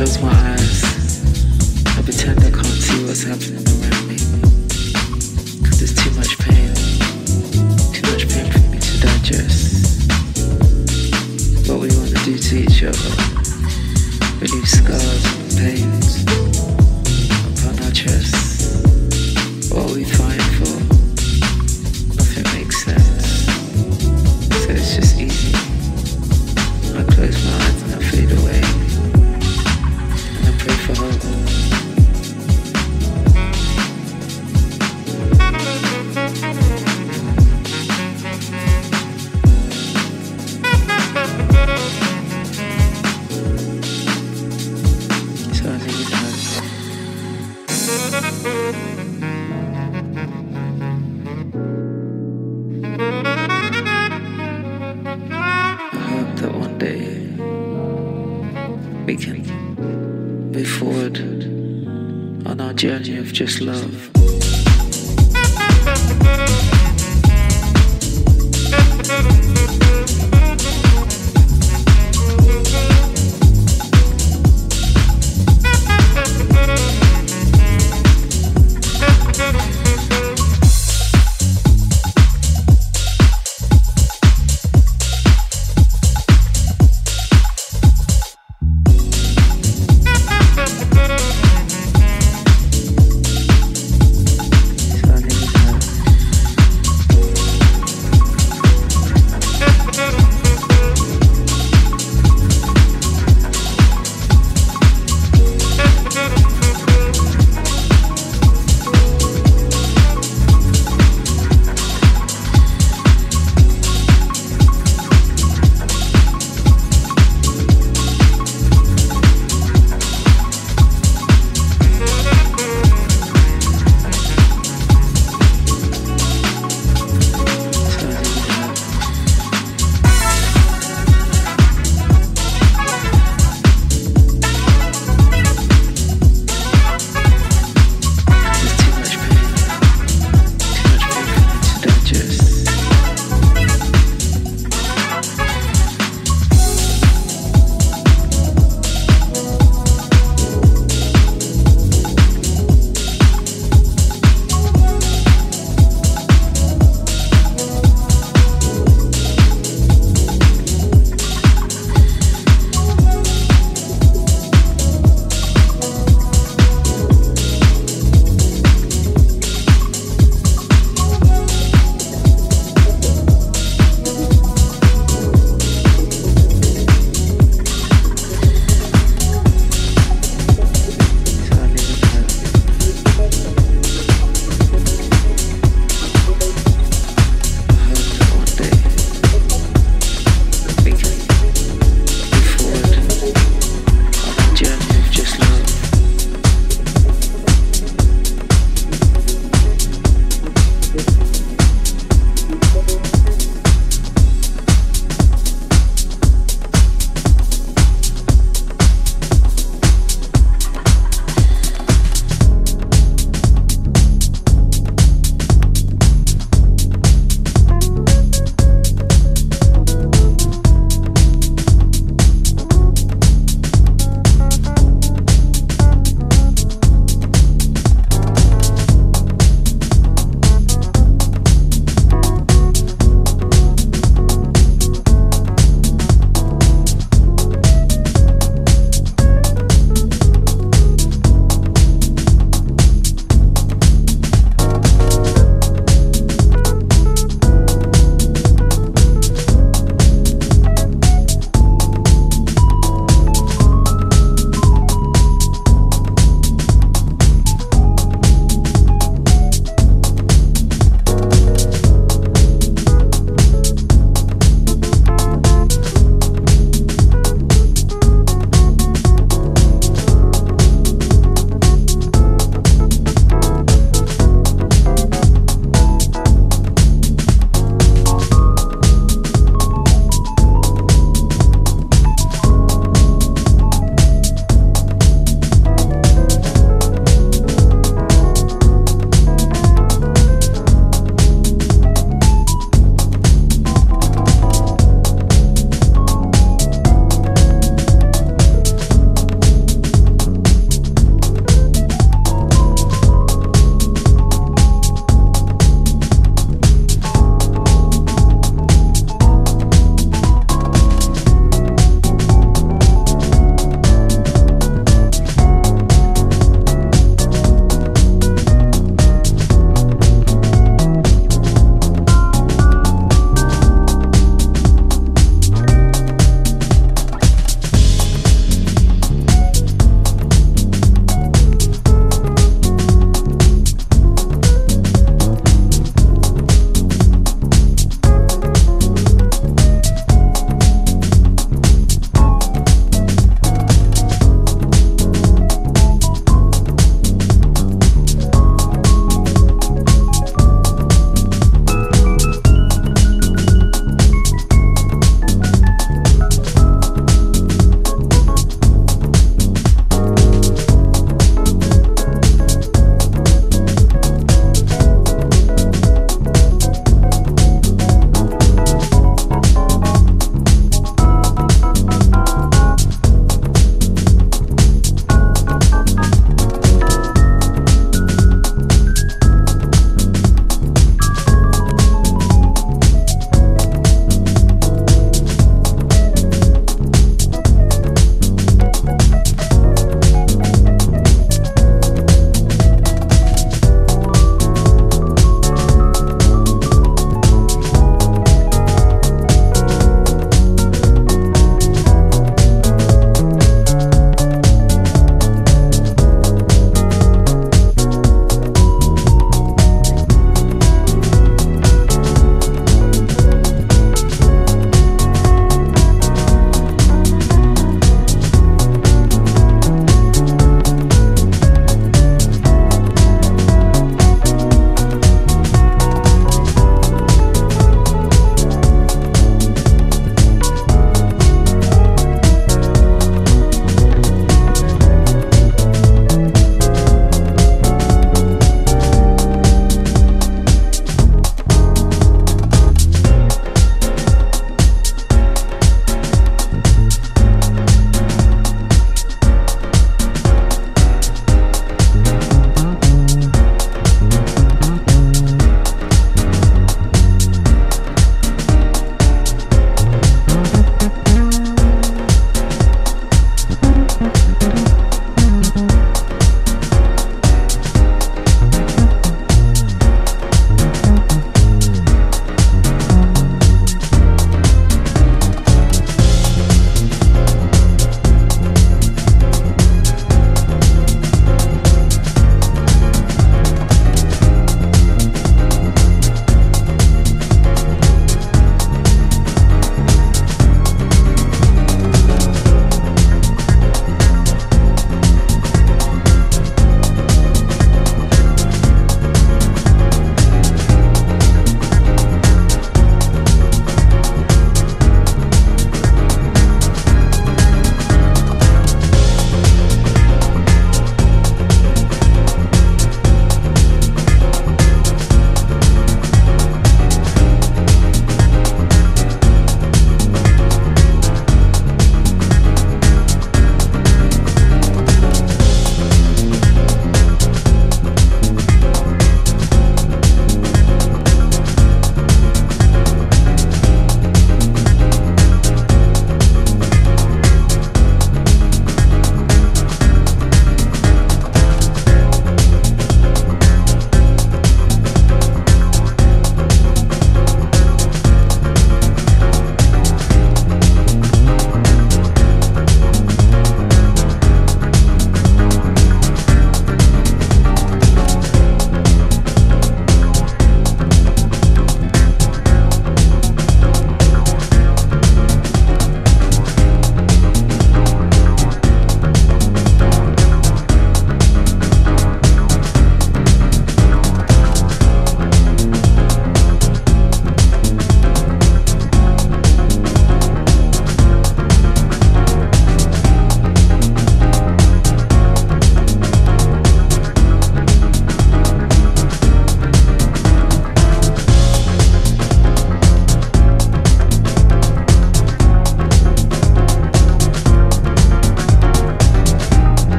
close my eyes.